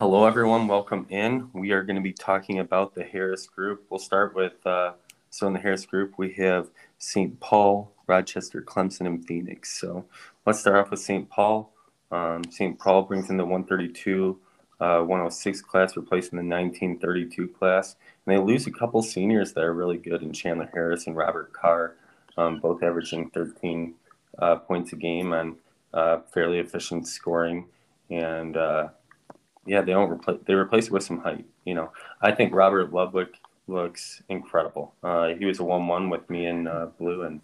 Hello, everyone. Welcome in. We are going to be talking about the Harris Group. We'll start with uh, so in the Harris Group we have St. Paul, Rochester, Clemson, and Phoenix. So let's start off with St. Paul. Um, St. Paul brings in the 132, uh, 106 class, replacing the 1932 class. And they lose a couple seniors that are really good in Chandler Harris and Robert Carr, um, both averaging 13 uh, points a game on uh, fairly efficient scoring. And uh, yeah, they don't replace. They replace it with some height. You know, I think Robert Ludwig looks incredible. Uh, he was a one-one with me in uh, Blue, and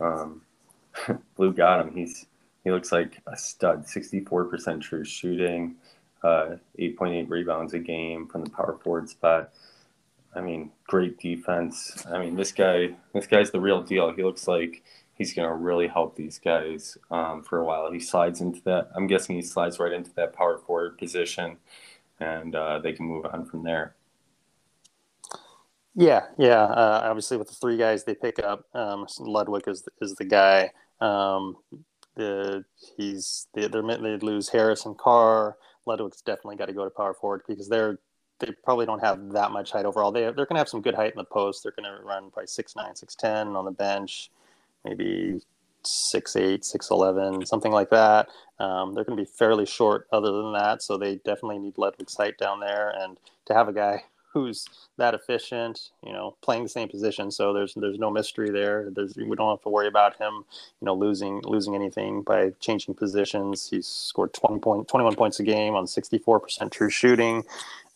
um, Blue got him. He's he looks like a stud. Sixty-four percent true shooting, uh, eight point eight rebounds a game from the power forward spot. I mean, great defense. I mean, this guy, this guy's the real deal. He looks like he's going to really help these guys um, for a while. He slides into that. I'm guessing he slides right into that power forward position, and uh, they can move on from there. Yeah, yeah. Uh, obviously, with the three guys they pick up, um, Ludwig is is the guy. Um, the he's they they lose Harris and Carr. Ludwig's definitely got to go to power forward because they're they probably don't have that much height overall. They they're going to have some good height in the post. They're going to run probably six nine, six ten on the bench maybe six eight, six eleven, something like that. Um, they're going to be fairly short other than that, so they definitely need Ludwig's height down there. And to have a guy who's that efficient, you know, playing the same position, so there's there's no mystery there. There's we don't have to worry about him, you know, losing losing anything by changing positions. He's scored 20 point, 21 points a game on 64% true shooting.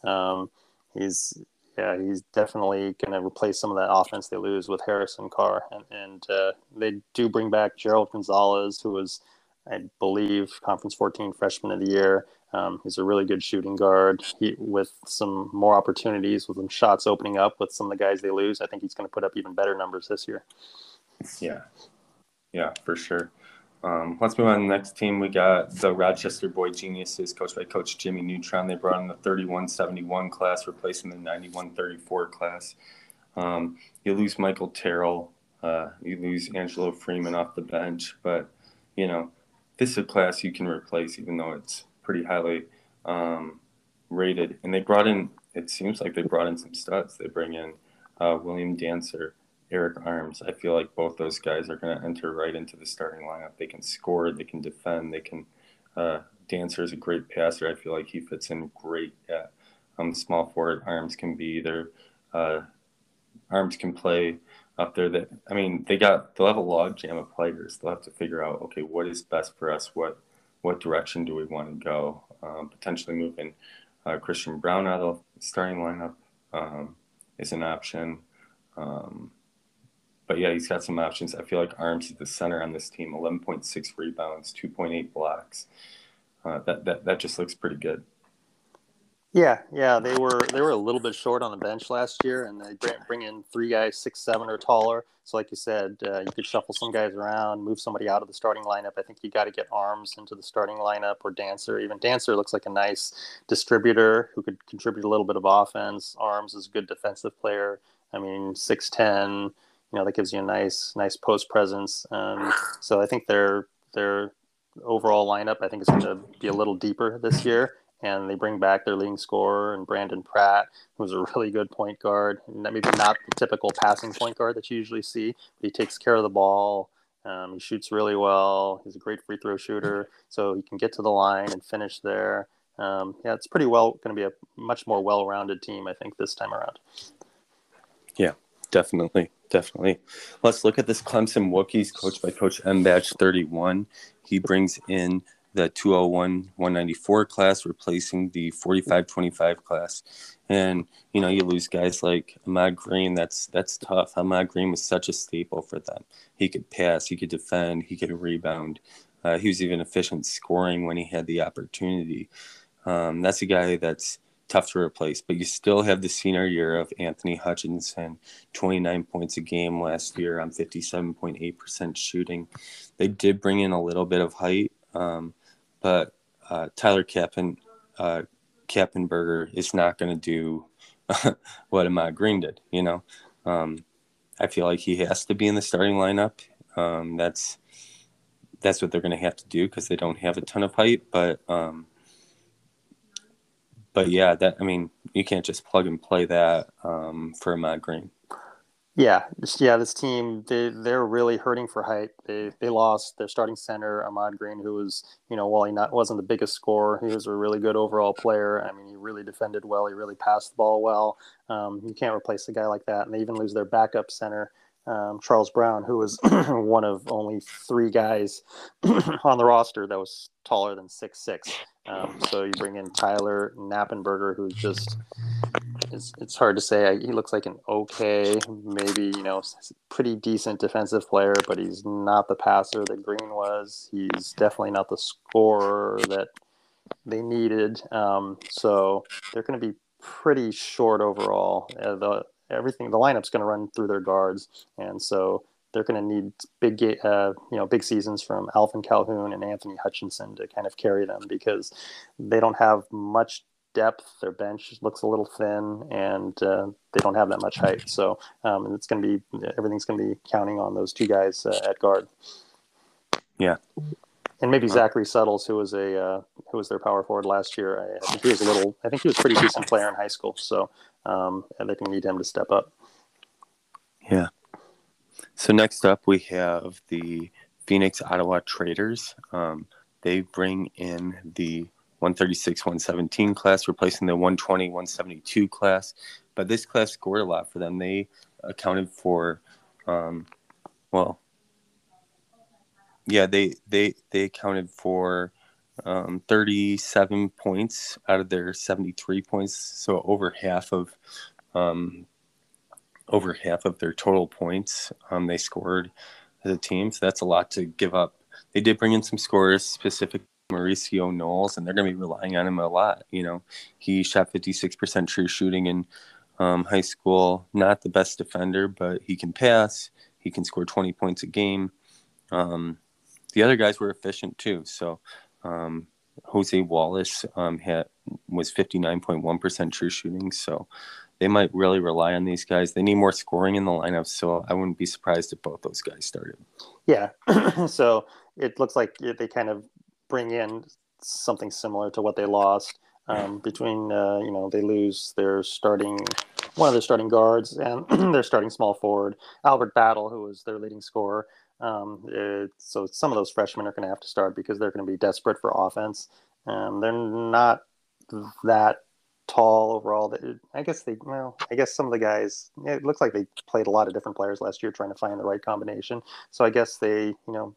Um, he's yeah, he's definitely going to replace some of that offense they lose with Harris and Carr, and, and uh, they do bring back Gerald Gonzalez, who was, I believe, Conference 14 Freshman of the Year. Um, he's a really good shooting guard. He, with some more opportunities, with some shots opening up with some of the guys they lose, I think he's going to put up even better numbers this year. Yeah, yeah, for sure. Um, let's move on to the next team. We got the Rochester Boy Geniuses, coached by Coach Jimmy Neutron. They brought in the 3171 class, replacing the 9134 class. Um, you lose Michael Terrell. Uh, you lose Angelo Freeman off the bench. But, you know, this is a class you can replace, even though it's pretty highly um, rated. And they brought in, it seems like they brought in some studs. They bring in uh, William Dancer, Eric Arms. I feel like both those guys are going to enter right into the starting lineup. They can score, they can defend, they can. Uh, Dancer is a great passer. I feel like he fits in great at um, small forward. Arms can be their uh, arms can play up there. That I mean, they got they'll have a log jam of players. They'll have to figure out okay, what is best for us? What what direction do we want to go? Um, potentially moving uh, Christian Brown out of the starting lineup um, is an option. Um, but yeah, he's got some options. I feel like Arms is the center on this team. 11.6 rebounds, 2.8 blocks. Uh, that that that just looks pretty good. Yeah, yeah, they were they were a little bit short on the bench last year, and they bring in three guys six seven or taller. So, like you said, uh, you could shuffle some guys around, move somebody out of the starting lineup. I think you got to get Arms into the starting lineup or Dancer. Even Dancer looks like a nice distributor who could contribute a little bit of offense. Arms is a good defensive player. I mean, six ten you know that gives you a nice nice post presence. Um, so I think their their overall lineup I think is going to be a little deeper this year. And they bring back their leading scorer and Brandon Pratt, who's a really good point guard. Maybe not the typical passing point guard that you usually see, but he takes care of the ball. Um, he shoots really well. He's a great free throw shooter, so he can get to the line and finish there. Um, yeah, it's pretty well going to be a much more well-rounded team, I think, this time around. Yeah, definitely definitely. Let's look at this Clemson Wookiees, coached by Coach M Batch 31. He brings in the 201 194 class, replacing the 45 25 class. And you know, you lose guys like Ahmad Green. That's that's tough. Ahmad Green was such a staple for them. He could pass, he could defend, he could rebound. Uh, he was even efficient scoring when he had the opportunity. Um, that's a guy that's tough to replace, but you still have the senior year of Anthony Hutchinson, 29 points a game last year on 57.8% shooting. They did bring in a little bit of height, um, but uh, Tyler Kappen, uh, Kappenberger is not going to do what Ahmad Green did, you know. Um, I feel like he has to be in the starting lineup. Um, that's that's what they're going to have to do because they don't have a ton of height. But um, but yeah, that I mean, you can't just plug and play that um, for Ahmad Green. Yeah, yeah. This team they they're really hurting for height. They they lost their starting center Ahmad Green, who was you know while he not wasn't the biggest scorer, he was a really good overall player. I mean, he really defended well. He really passed the ball well. Um, you can't replace a guy like that. And they even lose their backup center um, Charles Brown, who was one of only three guys on the roster that was taller than six six. Um, so you bring in Tyler Knappenberger, who's just it's, it's hard to say. He looks like an okay, maybe you know, pretty decent defensive player, but he's not the passer that Green was. He's definitely not the scorer that they needed. Um, so they're going to be pretty short overall. Uh, the everything the lineup's going to run through their guards, and so they're going to need big uh, you know big seasons from Alvin Calhoun and Anthony Hutchinson to kind of carry them because they don't have much depth. Their bench looks a little thin, and uh, they don't have that much height. So um, it's going to be everything's going to be counting on those two guys uh, at guard. Yeah. And maybe Zachary Settles, who was a uh, who was their power forward last year. I, I think he was a little. I think he was a pretty decent player in high school. So um, and they can need him to step up. Yeah. So next up, we have the Phoenix Ottawa Traders. Um, they bring in the 136 117 class, replacing the 120 172 class. But this class scored a lot for them. They accounted for, um, well, yeah, they they they accounted for um, 37 points out of their 73 points, so over half of um, over half of their total points um, they scored as a team. So that's a lot to give up. They did bring in some scorers, specific Mauricio Knowles, and they're going to be relying on him a lot. You know, he shot 56% true shooting in um, high school. Not the best defender, but he can pass. He can score 20 points a game. Um, the other guys were efficient too. So um, Jose Wallace um, had was 59.1% true shooting, so they might really rely on these guys. They need more scoring in the lineup, so I wouldn't be surprised if both those guys started. Yeah, so it looks like they kind of bring in something similar to what they lost. Um, between uh, you know they lose their starting one of their starting guards and their starting small forward Albert Battle, who was their leading scorer. Um, it, so some of those freshmen are going to have to start because they're going to be desperate for offense. Um, they're not that tall overall. That I guess they well, I guess some of the guys. It looks like they played a lot of different players last year trying to find the right combination. So I guess they, you know,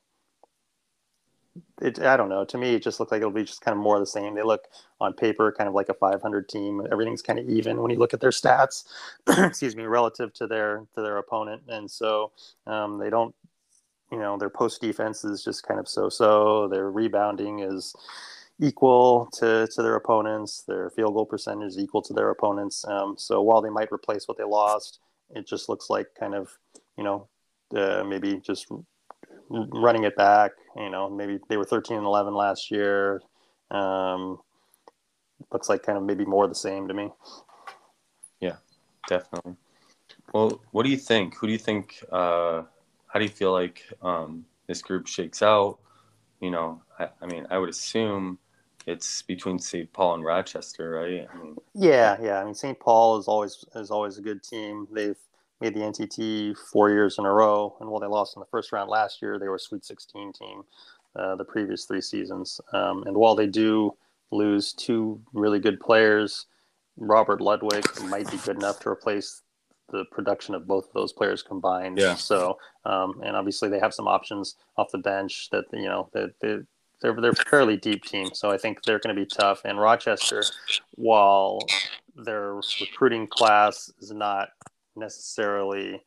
it, I don't know. To me, it just looks like it'll be just kind of more the same. They look on paper kind of like a 500 team. Everything's kind of even when you look at their stats. excuse me, relative to their to their opponent, and so um, they don't you know their post defense is just kind of so-so. Their rebounding is equal to, to their opponents. Their field goal percentage is equal to their opponents. Um, so while they might replace what they lost, it just looks like kind of you know uh, maybe just running it back. You know maybe they were 13 and 11 last year. Um, looks like kind of maybe more the same to me. Yeah, definitely. Well, what do you think? Who do you think? Uh how do you feel like um, this group shakes out? You know, I, I, mean, I would assume it's between St. Paul and Rochester, right? I mean, yeah, yeah. I mean, St. Paul is always is always a good team. They've made the NTT four years in a row, and while they lost in the first round last year, they were a Sweet 16 team uh, the previous three seasons. Um, and while they do lose two really good players, Robert Ludwig might be good enough to replace the production of both of those players combined. Yeah. So, um, and obviously they have some options off the bench that you know that they, they're they're fairly deep team. So I think they're going to be tough. And Rochester, while their recruiting class is not necessarily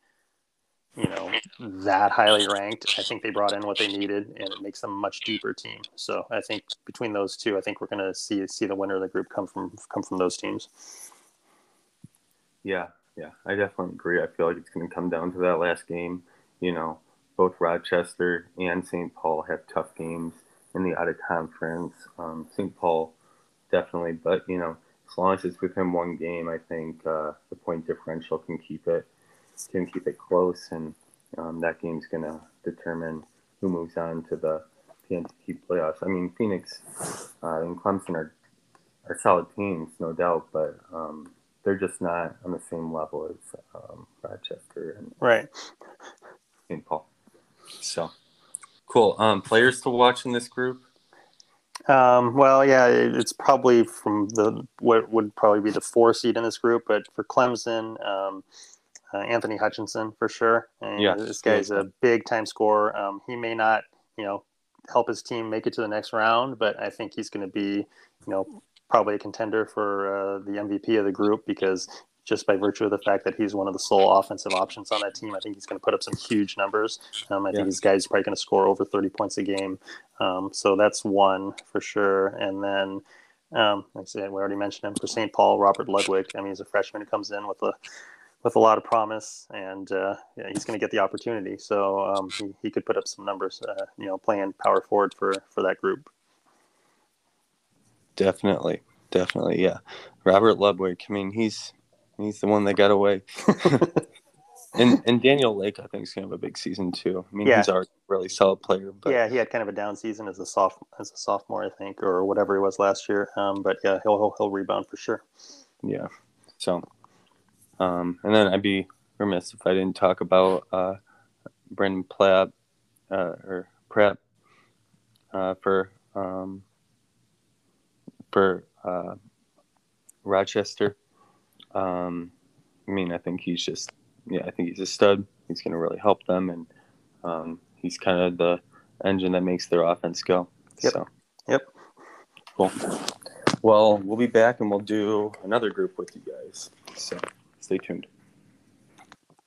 you know that highly ranked i think they brought in what they needed and it makes them a much deeper team so i think between those two i think we're going to see see the winner of the group come from come from those teams yeah yeah, I definitely agree. I feel like it's going to come down to that last game. You know, both Rochester and St. Paul have tough games in the out of conference. Um, St. Paul definitely, but you know, as long as it's within one game, I think uh, the point differential can keep it can keep it close, and um, that game's going to determine who moves on to the PNTT playoffs. I mean, Phoenix uh, and Clemson are are solid teams, no doubt, but um, they're just not on the same level as um, Rochester and Right. St. Paul. So cool. Um, players to watch in this group. Um, well, yeah, it, it's probably from the what would probably be the four seed in this group, but for Clemson, um, uh, Anthony Hutchinson for sure. And Yeah. this guy's a big time scorer. Um, he may not, you know, help his team make it to the next round, but I think he's going to be, you know, probably a contender for uh, the MVP of the group because just by virtue of the fact that he's one of the sole offensive options on that team, I think he's going to put up some huge numbers. Um, I Yeah. think this guy's probably going to score over 30 points a game. Um, so that's one for sure. And then, um, like I said, we already mentioned him for St. Paul, Robert Ludwig. I mean, he's a freshman who comes in with a with a lot of promise, and uh, yeah, he's going to get the opportunity. So um, he, he could put up some numbers, uh, you know, playing power forward for for that group. Definitely, definitely, yeah. Robert Ludwig. I mean, he's he's the one that got away. and and Daniel Lake, I think, is gonna have a big season too. I mean, Yeah. he's already a really solid player. But yeah, he had kind of a down season as a soft as a sophomore, I think, or whatever he was last year. Um, but yeah, he'll, he'll he'll rebound for sure. Yeah. So, um, and then I'd be remiss if I didn't talk about uh, Brendan Platt uh, or Pratt uh, for um, for uh, Rochester. Um, I mean, I think he's just yeah, I think he's a stud. He's going to really help them, and um, he's kind of the engine that makes their offense go. Yep. So. Yep. Cool. Well, we'll be back and we'll do another group with you guys. So stay tuned.